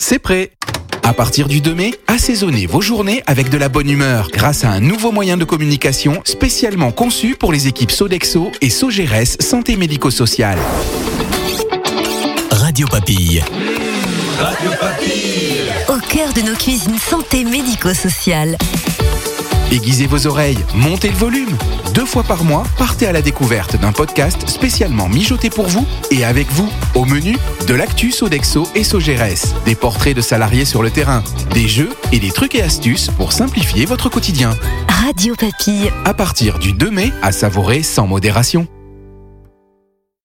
c'est prêt à partir du 2 mai, assaisonnez vos journées avec de la bonne humeur grâce à un nouveau moyen de communication spécialement conçu pour les équipes Sodexo et Sogeres Santé Médico-Sociale. Radio Papille. Au cœur de nos cuisines santé médico-sociale. Aiguisez vos oreilles, montez le volume. Deux fois par mois, partez à la découverte d'un podcast spécialement mijoté pour vous et avec vous. Au menu, de l'actu Sodexo et Sogeres, des portraits de salariés sur le terrain, des jeux et des trucs et astuces pour simplifier votre quotidien. Radio Papille. À partir du 2 mai, à savourer sans modération.